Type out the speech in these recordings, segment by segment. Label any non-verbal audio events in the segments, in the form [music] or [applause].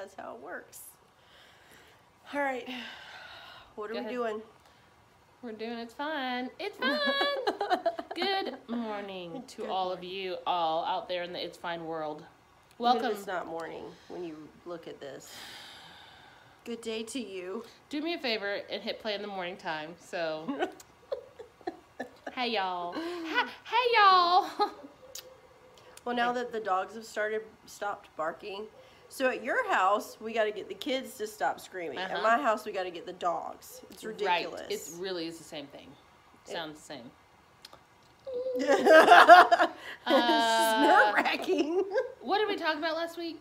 That's how it works. All right. What are Go we ahead. doing? We're doing it's fun. It's fun. [laughs] Good morning to Good all of you all out there in the It's Fine world. Even Welcome. It's not morning when you look at this. Good day to you. Do me a favor and hit play in the morning time. So, [laughs] hey y'all. Hi- Hey y'all. Well, now that the dogs have started stopped barking, so at your house we got to get the kids to stop screaming. At Uh-huh. my house we got to get the dogs. It's ridiculous. Right. It really is the same thing. Sounds the same. [laughs] Uh, nerve wracking. What did we talk about last week?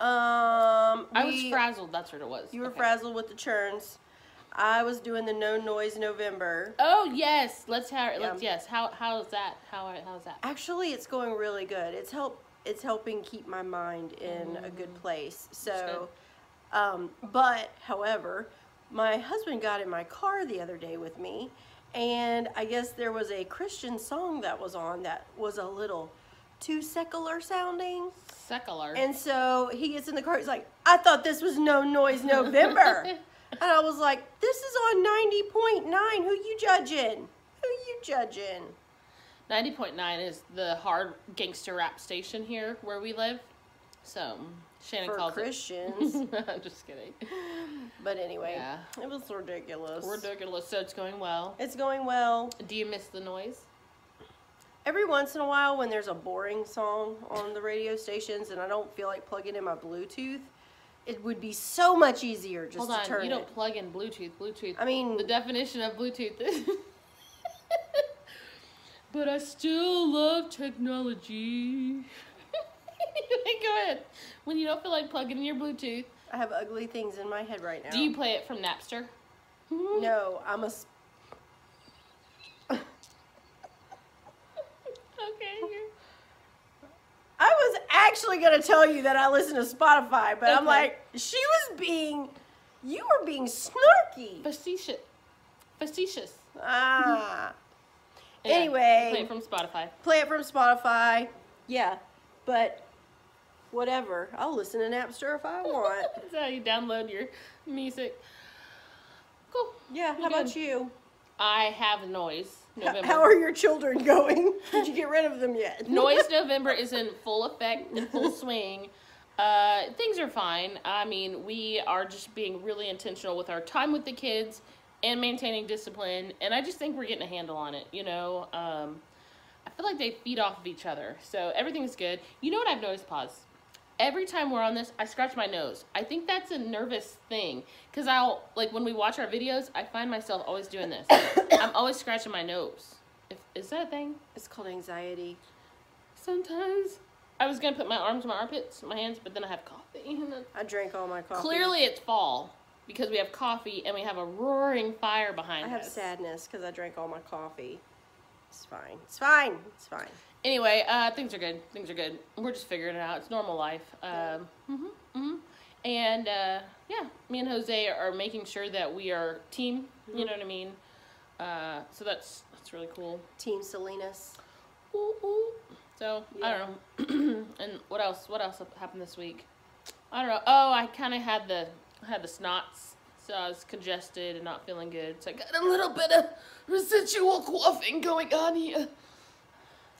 um, I was frazzled. That's what it was. You were Okay. frazzled with the churns. I was doing the no noise November. Oh yes. Let's have. Yeah. Let's yes. How how's that? How how's that? Actually, it's going really good. It's help. It's helping keep my mind in a good place. So, um, but however, my husband got in my car the other day with me, and I guess there was a Christian song that was on that was a little too secular sounding. Secular. And so he gets in the car. He's like, "I thought this was no noise November," [laughs] and I was like, "This is on ninety point nine. Who you judging? Who you judging?" 90.9 is the hard gangster rap station here where we live. So, Shannon For calls Christians. it. [laughs] I'm just kidding. But anyway, Yeah. it was ridiculous. Ridiculous, so it's going well. It's going well. Do you miss the noise? Every once in a while, when there's a boring song on the radio stations and I don't feel like plugging in my Bluetooth, it would be so much easier just Hold to turn you don't plug in Bluetooth. Bluetooth. I mean, the definition of Bluetooth is. [laughs] but I still love technology. [laughs] Go ahead. When you don't feel like plugging in your Bluetooth, I have ugly things in my head right now. do you play it from Napster? [laughs] No, I'm a. [laughs] Okay. I was actually gonna tell you that I listen to Spotify, but I'm like, she was being, you were being snarky. Facetious. Facetious. Ah. Yeah, Anyway. Play it from Spotify. play it from Spotify. Yeah, but whatever. I'll listen to Napster if I want. [laughs] That's how you download your music. Cool. Yeah, how You're about good. you? I have noise. November. How are your children going? [laughs] Did you get rid of them yet? [laughs] Noise November is in full effect, in full swing. Uh, things are fine. I mean, we are just being really intentional with our time with the kids and maintaining discipline. And I just think we're getting a handle on it. You know, um, I feel like they feed off of each other. So everything's good. You know what I've noticed? Pause. Every time we're on this, I scratch my nose. I think that's a nervous thing. Because I'll, like, when we watch our videos, I find myself always doing this. [coughs] I'm always scratching my nose. If, is that a thing? It's called anxiety. Sometimes. I was gonna put my arms in my armpits, my hands, but then I have coffee. I drank all my coffee. Clearly, it's fall because we have coffee and we have a roaring fire behind us. I have us. sadness because I drank all my coffee. It's fine. It's fine. It's fine. Anyway, uh, things are good. Things are good. We're just figuring it out. It's normal life. Um, hmm hmm And uh, yeah, me and Jose are making sure that we are team. You know what I mean? Uh, so that's that's really cool. Team Salinas. Ooh, ooh. So I don't know. [clears throat] and what else? What else happened this week? I don't know. Oh, I kind of had the I had the snots, so I was congested and not feeling good. So I got a little bit of residual coughing going on here.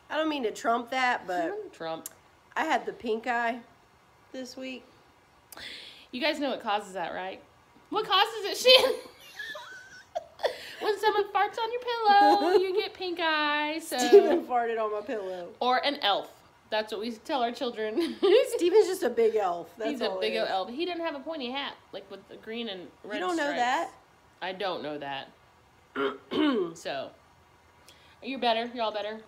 I don't mean to trump that, but Trump. I had the pink eye this week. You guys know what causes that, right? What causes it, Shan? [laughs] when someone farts on your pillow, you get pink eye. So Steven farted on my pillow. or an elf. That's what we tell our children. [laughs] Steven's just a big elf. That's He's a big elf. He didn't have a pointy hat, like with the green and red. You don't know that? I don't know that. [clears throat] so, you're better. You're all better.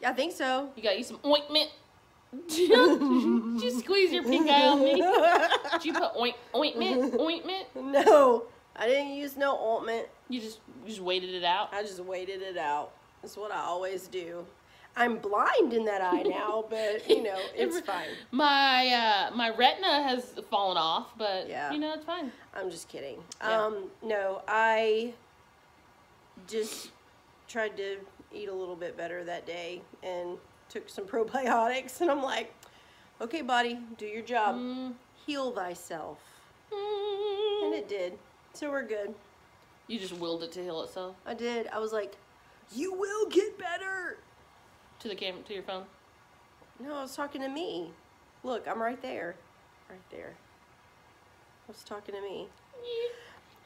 Yeah, I think so. You got you some ointment. [laughs] Did you squeeze your pink eye on me? [laughs] Did you put oint ointment ointment? No, I didn't use no ointment. You just you just waited it out. I just waited it out. That's what I always do. I'm blind in that eye now, [laughs] but you know, it's fine. My uh, my retina has fallen off, but Yeah. you know it's fine. I'm just kidding. Yeah. Um, no, I just tried to eat a little bit better that day and took some [laughs] probiotics, and I'm like, okay, body, do your job. Mm, heal thyself. Mm. And it did. So we're good. You just willed it to heal itself I did. I was like, you will get better. To the cam to your phone. No, I was talking to me. Look, I'm right there. Right there. I was talking to me.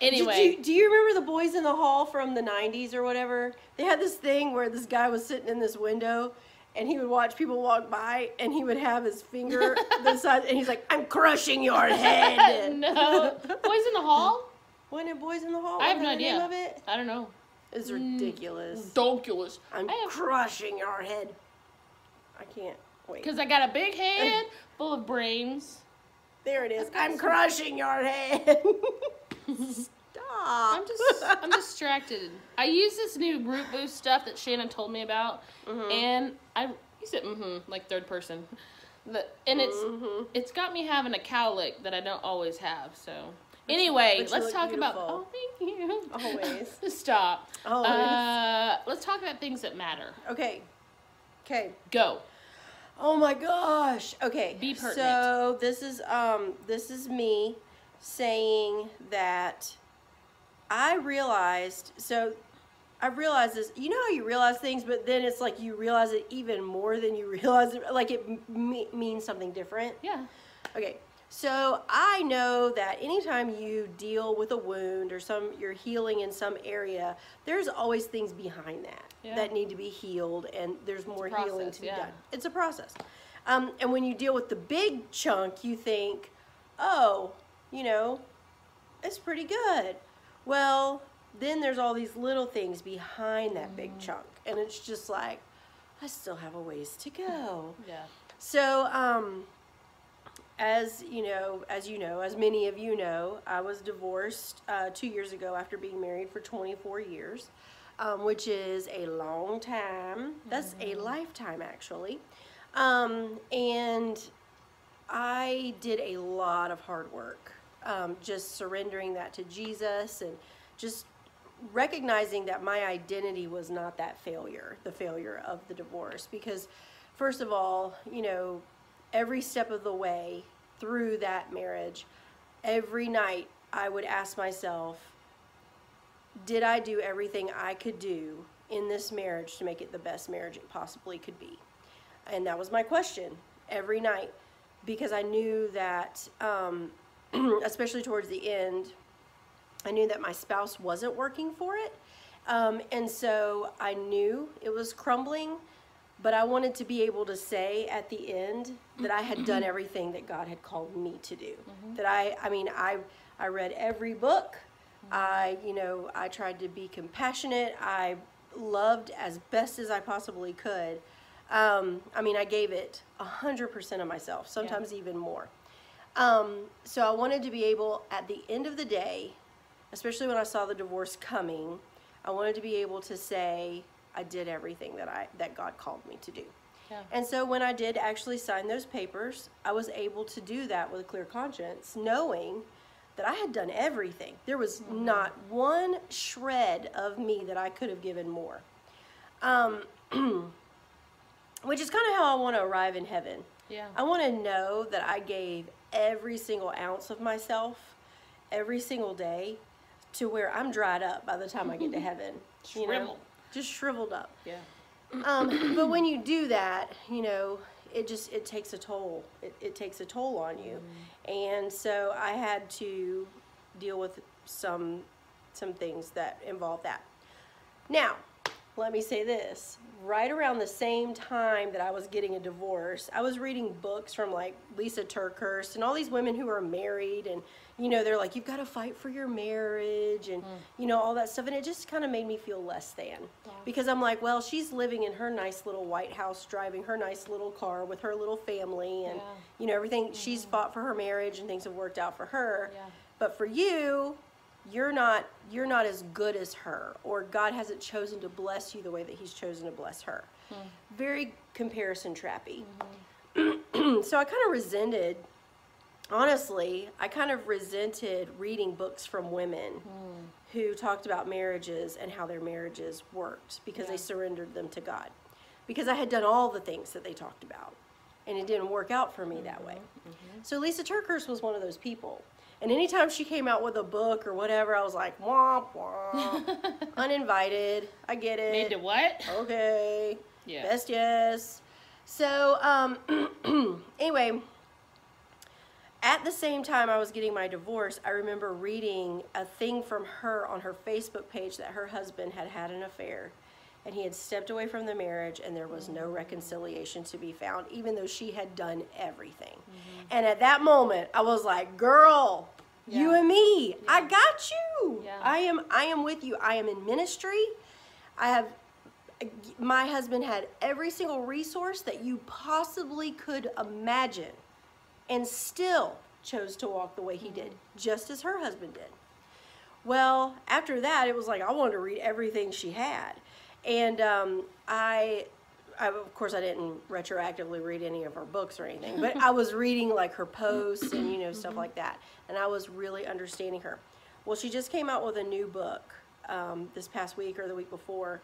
Anyway, Did you, do you remember the boys in the hall from the 90s or whatever? They had this thing where this guy was sitting in this window and he would watch people walk by and he would have his finger [laughs] the size and he's like, I'm crushing your [laughs] head. no, boys in the hall. [laughs] Wasn't it Boys in the Hall? I have no idea. I don't know. It's ridiculous. Donkulous. I'm have crushing your head. I can't wait. because I got a big head full of brains. There it is. I'm crushing your head. [laughs] Stop. I'm just I'm distracted. I use this new root boost stuff that Shannon told me about, Mm-hmm. and I use it mm-hmm, like third person. The, and it's Mm-hmm. it's got me having a cowlick that I don't always have. So anyway, let's talk about. Oh, thank you. Always. [laughs] Stop. Always. Uh, let's talk about things that matter. Okay. Okay. Go. Oh my gosh. Okay. Be pertinent. So this is um this is me saying that I realized so I realized this. You know how you realize things, but then it's like you realize it even more than you [laughs] realize it. Like it m- means something different. Yeah. Okay, so I know that anytime you deal with a wound or some you're healing in some area, there's always things behind that Yeah. that need to be healed, and there's more healing to be yeah. done. It's a process. Um, and when you deal with the big chunk, you think, oh, you know, it's pretty good. Well, then there's all these little things behind that big Mm-hmm. chunk, and it's just like, I still have a ways to go. Yeah. So, um, as you know, as you know, as many of you know, I was divorced uh, two years ago after being married for 24 years, um, which is a long time. That's a lifetime, actually. Um, and I did a lot of hard work, um, just surrendering that to Jesus and just recognizing that my identity was not that failure, the failure of the divorce. Because, first of all, you know, every step of the way through that marriage, every night I would ask myself, did I do everything I could do in this marriage to make it the best marriage it possibly could be? And that was my question every night because I knew that, um, [clears throat] especially towards the end, I knew that my spouse wasn't working for it. Um, and so I knew it was crumbling, but I wanted to be able to say at the end that I had done everything that God had called me to do. That I, I mean, I, I read every book. I, you know, I tried to be compassionate. I loved as best as I possibly could. Um, I mean, I gave it a hundred percent of myself, sometimes even more. Um, so I wanted to be able, at the end of the day, especially when I saw the divorce coming, I wanted to be able to say I did everything that I that God called me to do. Yeah. And so when I did actually sign those papers, I was able to do that with a clear conscience, knowing that I had done everything. There was not one shred of me that I could have given more. Um, [clears throat] which is kind of how I want to arrive in heaven. Yeah. I want to know that I gave every single ounce of myself every single day to where I'm dried up by the time I get to [laughs] heaven. you know? Just shriveled up. Yeah. Um, but when you do that, you know, it just it takes a toll. It, it takes a toll on you, and so I had to deal with some some things that involve that. Now, let me say this. Right around the same time that I was getting a divorce, I was reading books from like Lisa TerKeurst and all these women who are married and you know, they're like, you've got to fight for your marriage and, mm. you know, all that stuff. And it just kind of made me feel less than. Because I'm like, well, she's living in her nice little White House, driving her nice little car with her little family and, Yeah. you know, everything. She's mm-hmm. fought for her marriage and things have worked out for her. Yeah. But for you, you're not you're not as good as her or God hasn't chosen to bless you the way that he's chosen to bless her. Hmm. Very comparison trappy. Mm-hmm. [clears throat] so I kind of resented honestly, I kind of resented reading books from women hmm. who talked about marriages and how their marriages worked because Yeah. they surrendered them to God. Because I had done all the things that they talked about. and it didn't work out for me that mm-hmm. way. Mm-hmm. So Lisa TerKeurst was one of those people. And anytime she came out with a book or whatever, I was like, womp womp, [laughs] uninvited. I get it. Made to what? Okay. Yeah. Best yes. So, um, [clears throat] anyway, at the same time I was getting my divorce, I remember reading a thing from her on her Facebook page that her husband had had an affair and he had stepped away from the marriage and there was no mm-hmm. reconciliation to be found, even though she had done everything. Mm-hmm. And at that moment, I was like, girl, you and me, I got you. Yeah. I am I am with you. I am in ministry. I have my husband had every single resource that you possibly could imagine and still chose to walk the way he did, just as her husband did. Well, after that, it was like I wanted to read everything she had. And um, I, I, of course, I didn't retroactively read any of her books or anything, but I was reading like her posts and, you know, stuff like that. And I was really understanding her. Well, she just came out with a new book um, this past week or the week before.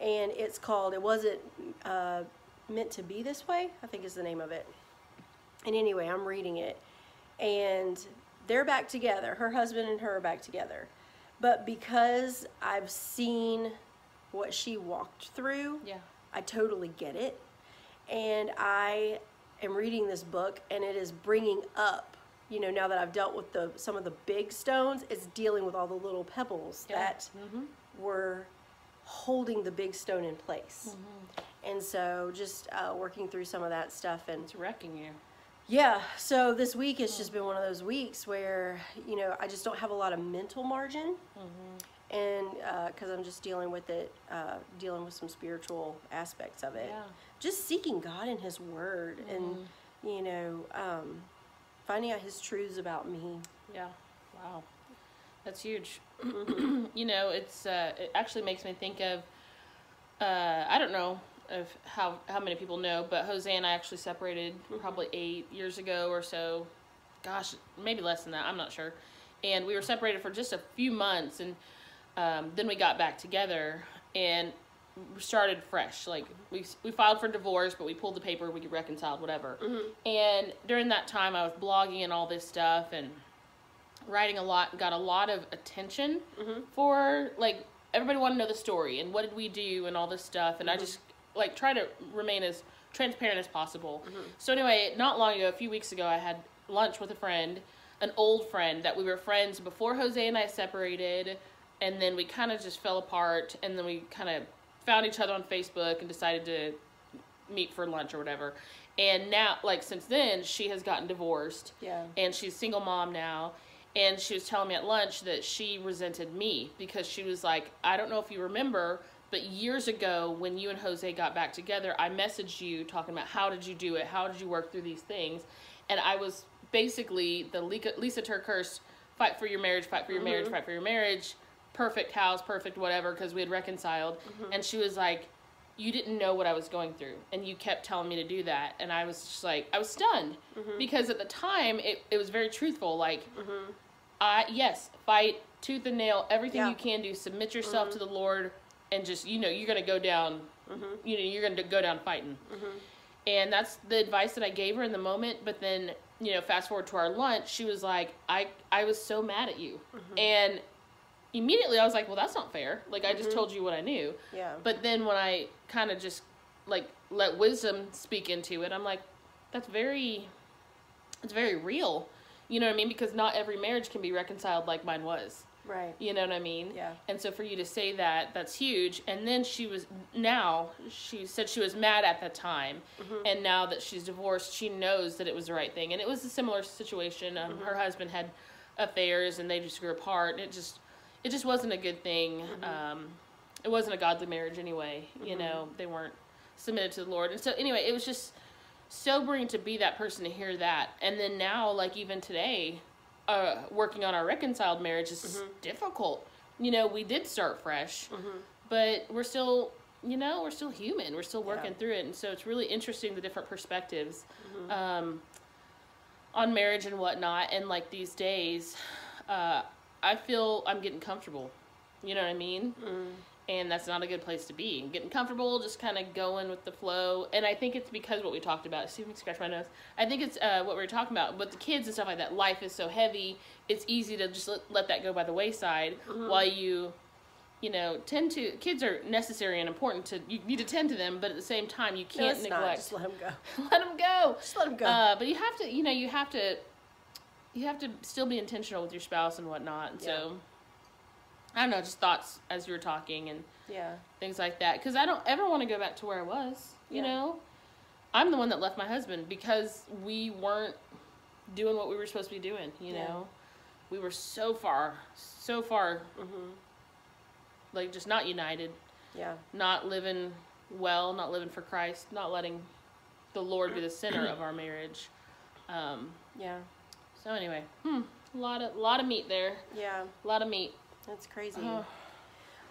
And it's called, it wasn't uh, meant to be this way, I think is the name of it. And anyway, I'm reading it, and they're back together. Her husband and her are back together. But because I've seen what she walked through, Yeah. I totally get it. And I am reading this book, and it is bringing up, you know, now that I've dealt with the some of the big stones, it's dealing with all the little pebbles Yeah. that were holding the big stone in place. And so, just uh, working through some of that stuff and It's wrecking you. Yeah, so this week it's just been one of those weeks where, you know, I just don't have a lot of mental margin. And because I'm just dealing with it, uh, dealing with some spiritual aspects of it. Yeah. Just seeking God and His Word and, you know, um, finding out His truths about me. Yeah. Wow. That's huge. [clears throat] you know, it's uh, it actually makes me think of uh, I don't know if how how many people know, but Jose and I actually separated mm-hmm. probably eight years ago or so. Gosh, maybe less than that. I'm not sure. And we were separated for just a few months, and um, then we got back together and started fresh. Like mm-hmm. we we filed for divorce, but we pulled the paper, we reconciled, whatever. Mm-hmm. And during that time, I was blogging and all this stuff, and writing a lot got a lot of attention for like everybody wanted to know the story and what did we do and all this stuff and i just like try to remain as transparent as possible. Mm-hmm. So anyway not long ago a few weeks ago i had lunch with a friend an old friend that we were friends before jose and i separated and then we kind of just fell apart and then we kind of found each other on facebook and decided to meet for lunch or whatever. And now like since then she has gotten divorced. Yeah. and she's a single mom now. And she was telling me at lunch that she resented me because she was like i don't know if you remember but years ago when you and jose got back together i messaged you talking about how did you do it? How did you work through these things? And i was basically the lisa, TerKeurst fight for your marriage fight for your marriage mm-hmm. fight for your marriage. Perfect house perfect whatever because we had reconciled. Mm-hmm. And she was like you didn't know what I was going through, and you kept telling me to do that, and I was just like, I was stunned mm-hmm. because at the time it, it was very truthful. Like, I yes, fight tooth and nail, everything Yeah. you can do, submit yourself to the Lord, and just you know you're gonna go down, mm-hmm. you know you're gonna go down fighting, mm-hmm. and that's the advice that I gave her in the moment. But then you know, fast forward to our lunch, she was like, I I was so mad at you, mm-hmm. and immediately I was like, well, that's not fair. Like I just told you what I knew. Yeah. But then when I kind of just like let wisdom speak into it, I'm like, that's very, it's very real. You know what I mean? Because not every marriage can be reconciled like mine was. Right. You know what I mean? Yeah. And so for you to say that, that's huge. And then she was now she said she was mad at the time, and now that she's divorced, she knows that it was the right thing. And it was a similar situation. Um, Her husband had affairs, and they just grew apart. And it just it just wasn't a good thing. Um, it wasn't a godly marriage anyway. You know, they weren't submitted to the Lord. And so anyway, it was just sobering to be that person to hear that. And then now, like even today, uh, working on our reconciled marriage is difficult. You know, we did start fresh, but we're still, you know, we're still human. We're still working Yeah. through it, and so it's really interesting the different perspectives um, on marriage and whatnot. And like these days, uh, I feel I'm getting comfortable. You know what I mean? And that's not a good place to be. Getting comfortable, just kind of going with the flow. And I think it's because what we talked about. See if Excuse me, scratch my nose. I think it's uh, what we were talking about with the kids and stuff like that. Life is so heavy; it's easy to just let, let that go by the wayside Mm-hmm. while you, you know, tend to. Kids are necessary and important to. You need to tend to them, but at the same time, you can't no, it's not. Just let them go. [laughs] let them go. Just let him go. Uh, but you have to, you know, you have to, you have to still be intentional with your spouse and whatnot. And So, I don't know, just thoughts as you were talking and yeah. things like that. Because I don't ever want to go back to where I was. You Yeah. know, I'm the one that left my husband because we weren't doing what we were supposed to be doing. You Yeah. know, we were so far, so far, Mhm. like just not united, Yeah. not living well, not living for Christ, not letting the Lord be the center of our marriage. Um, Yeah. So anyway, hmm, a lot of lot of meat there, Yeah. a lot of meat. That's crazy. Uh,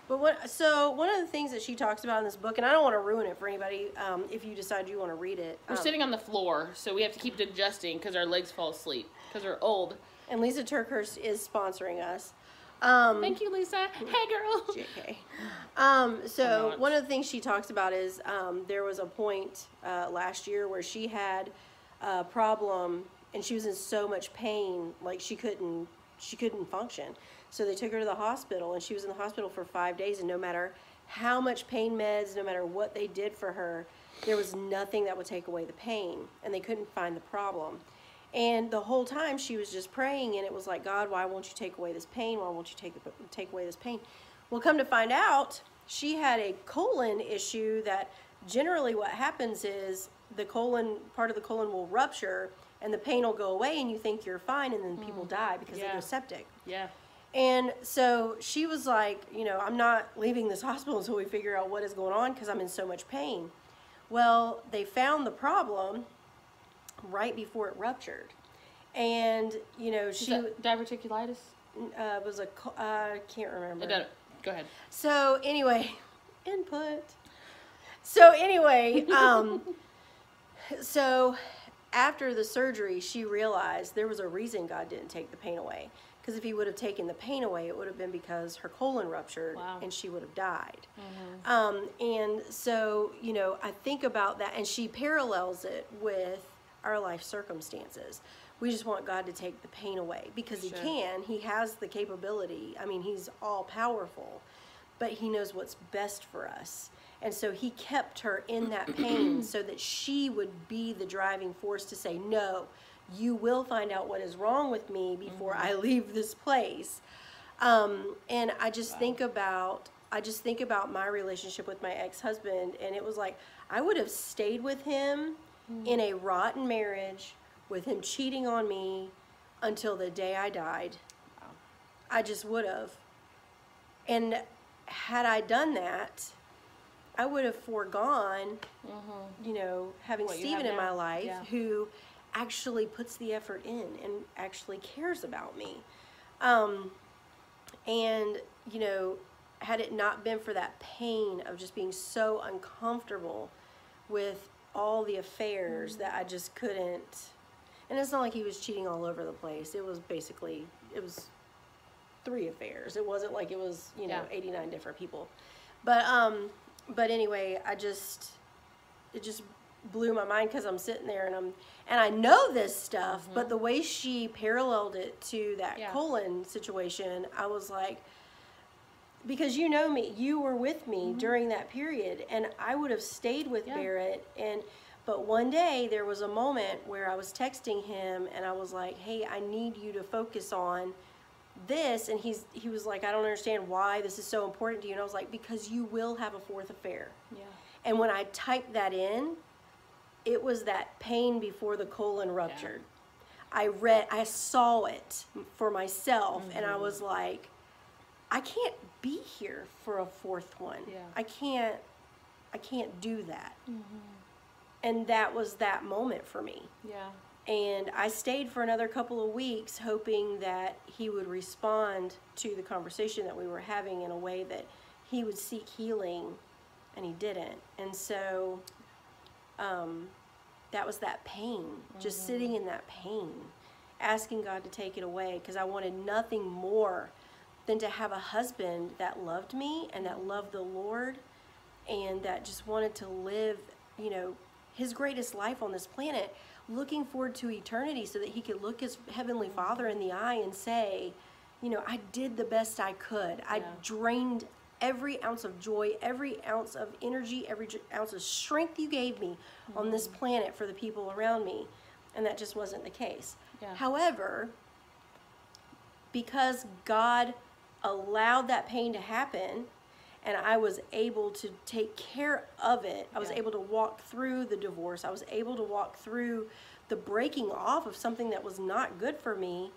But what? So one of the things that she talks about in this book, and I don't want to ruin it for anybody. Um, if you decide you want to read it, we're um, sitting on the floor, so we have to keep adjusting because our legs fall asleep because we're old. and Lisa TerKeurst is sponsoring us. Um, Thank you, Lisa. Hey, girl. [laughs] JK. Um, so one of the things she talks about is um, there was a point uh, last year where she had a problem and she was in so much pain, like she couldn't she couldn't function. So they took her to the hospital and she was in the hospital for five days. And no matter how much pain meds, no matter what they did for her, there was nothing that would take away the pain, and they couldn't find the problem. And the whole time she was just praying, and it was like, God, why won't you take away this pain? Why won't you take take away this pain? Well, come to find out, she had a colon issue that generally what happens is the colon part of the colon will rupture and the pain will go away and you think you're fine and then people mm. die because they go septic. Yeah. And so she was like, you know, I'm not leaving this hospital until we figure out what is going on because I'm in so much pain. Well, they found the problem right before it ruptured. And, you know, she diverticulitis? uh, was a, uh, can't remember. It doesn't. Go ahead. So anyway, [laughs] input. So anyway, um, [laughs] so after the surgery, she realized there was a reason God didn't take the pain away. Because if He would have taken the pain away, it would have been because her colon ruptured Wow. and she would have died. Um, and so, you know, I think about that, and she parallels it with our life circumstances. We just want God to take the pain away because He can. He has the capability. I mean, He's all powerful, but He knows what's best for us. And so He kept her in that pain [clears throat] so that she would be the driving force to say, No, you will find out what is wrong with me before I leave this place. Um, and I just think about I just think about my relationship with my ex-husband and it was like I would have stayed with him in a rotten marriage with him cheating on me until the day I died. Wow. I just would have. And had I done that, I would have foregone, you know, having What Steven in my life Yeah. who actually puts the effort in and actually cares about me. Um, and, you know, had it not been for that pain of just being so uncomfortable with all the affairs that I just couldn't. And it's not like he was cheating all over the place. It was basically, it was three affairs. It wasn't like it was, you know, Yeah. 89 different people. But, um, but anyway, I just, it just blew my mind because I'm sitting there and I'm, and I know this stuff, but the way she paralleled it to that Mm-hmm. Yeah. colon situation, I was like, because you know me, you were with me during that period, and I would have stayed with Mm-hmm. Yeah. Barrett. And but one day there was a moment where I was texting him, and I was like, "Hey, I need you to focus on this." And he's he was like, "I don't understand why this is so important to you." And I was like, "Because you will have a fourth affair." Yeah. And when I typed that in, it was that pain before the colon ruptured. I read, I saw it for myself, and I was mm-hmm. like, I can't be here for a fourth one. Yeah. I can't, I can't do that. Mm-hmm. And that was that moment for me. Yeah. And I stayed for another couple of weeks, hoping that he would respond to the conversation that we were having in a way that he would seek healing, and he didn't. And so, um, that was that pain, just mm-hmm. sitting in that pain, asking God to take it away, because I wanted nothing more than to have a husband that loved me and that mm-hmm. loved the Lord and that just wanted to live, you know, his greatest life on this planet, looking forward to eternity so that he could look his heavenly mm-hmm. father in the eye and say, you know, I did the best I could. I drained every ounce of joy, every ounce of energy, every ounce of strength you gave me on this mm-hmm. planet for the people around me. And that just wasn't the case. Yeah. However, because God allowed that pain to happen and I was able to take care of it, I was Yeah. able to walk through the divorce, I was able to walk through the breaking off of something that was not good for me.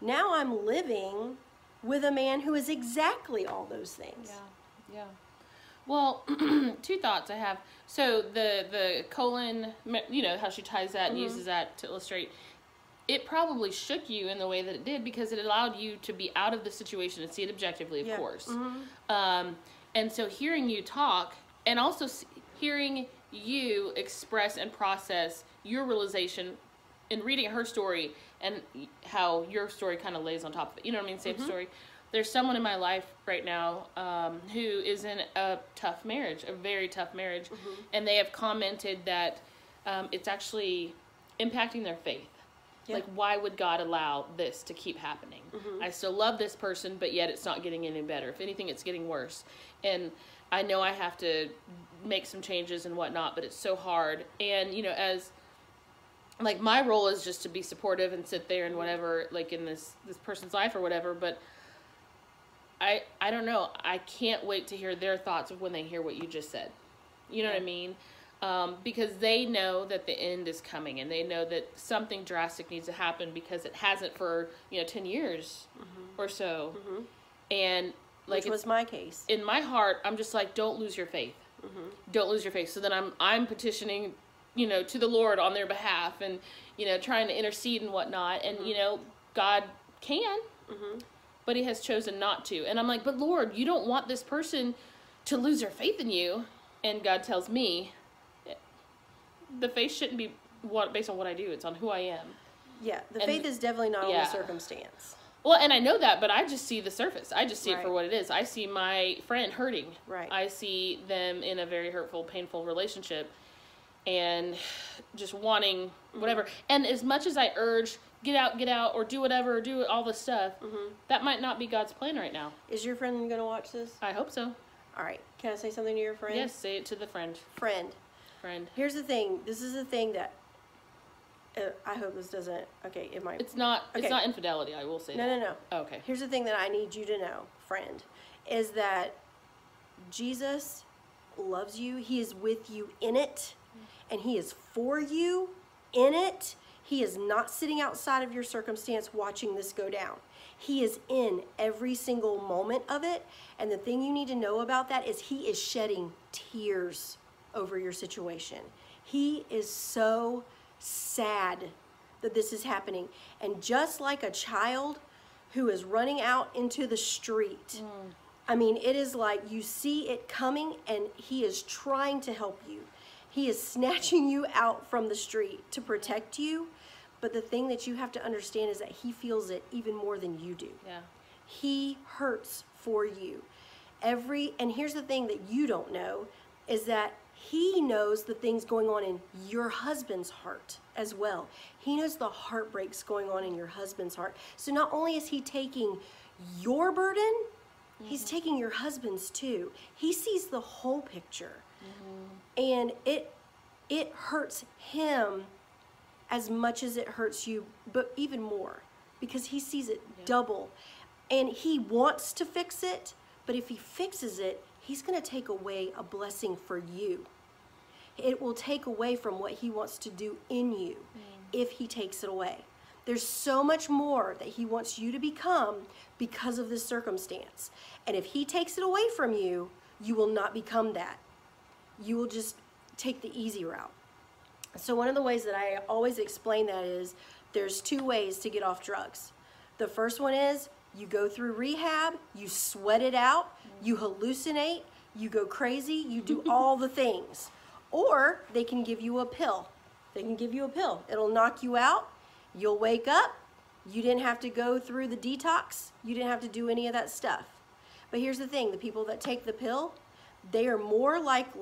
Now I'm living with a man who is exactly all those things. Yeah, yeah. Well, [clears throat] two thoughts I have. So the the colon, you know how she ties that and Mm-hmm. uses that to illustrate. It probably shook you in the way that it did because it allowed you to be out of the situation and see it objectively, of Yeah. course. Mhm. Um, and so hearing you talk and also hearing you express and process your realization in reading her story and how your story kind of lays on top of it. You know what I mean? Same story. There's someone in my life right now um, who is in a tough marriage, a very tough marriage, and they have commented that um, it's actually impacting their faith. Yeah. Like, why would God allow this to keep happening? I still love this person, but yet it's not getting any better. If anything, it's getting worse. And I know I have to make some changes and whatnot, but it's so hard. And, you know, as like my role is just to be supportive and sit there and whatever, like in this this person's life or whatever. But I I don't know. I can't wait to hear their thoughts of when they hear what you just said. You know what I mean? Um, because they know that the end is coming and they know that something drastic needs to happen because it hasn't for you know 10 years mm-hmm. or so mm-hmm. and like Which was my case. in my heart i'm just like don't lose your faith mm-hmm. don't lose your faith so then i'm i'm petitioning you know to the lord on their behalf and you know trying to intercede and whatnot and mm-hmm. you know god can mm-hmm. but he has chosen not to and i'm like but lord you don't want this person to lose their faith in you and god tells me the faith shouldn't be what based on what i do it's on who i am Yeah, the And- faith is definitely not on the circumstance. Well, and I know that, but I just see the surface. I just see it for what it is. I see my friend hurting. Right. I see them in a very hurtful, painful relationship and just wanting whatever. And as much as I urge, get out, get out, or do whatever, or do all this stuff, that might not be God's plan right now. Is your friend going to watch this? I hope so. All right. Can I say something to your friend? Yes, say it to the friend. Friend. Friend. Here's the thing. This is the thing that uh, I hope this doesn't. Okay, it might. It's not. Okay. It's not infidelity. I will say. no, that. no, no. Okay. Here's the thing that I need you to know, friend, is that Jesus loves you. He is with you in it, and He is for you in it. He is not sitting outside of your circumstance watching this go down. He is in every single moment of it. And the thing you need to know about that is He is shedding tears over your situation. He is so sad that this is happening. And just like a child who is running out into the street, mm. I mean, it is like you see it coming and he is trying to help you. He is snatching you out from the street to protect you. But the thing that you have to understand is that he feels it even more than you do. Yeah. He hurts for you. Every and here's the thing that you don't know is that he knows the things going on in your husband's heart as well. He knows the heartbreaks going on in your husband's heart. So not only is he taking your burden, he's mm-hmm. taking your husband's too. He sees the whole picture. And it it hurts him as much as it hurts you, but even more because he sees it double. And he wants to fix it, but if he fixes it, he's going to take away a blessing for you. It will take away from what he wants to do in you mm. if he takes it away. There's so much more that he wants you to become because of this circumstance. And if he takes it away from you, you will not become that. You will just take the easy route. So one of the ways that I always explain that is there's two ways to get off drugs. The first one is you go through rehab, you sweat it out, you hallucinate, you go crazy, you do [laughs] all the things. Or they can give you a pill. They can give you a pill. It'll knock you out. You'll wake up You didn't have to go through the detox. You didn't have to do any of that stuff. But here's the thing the people that take the pill, they are more likely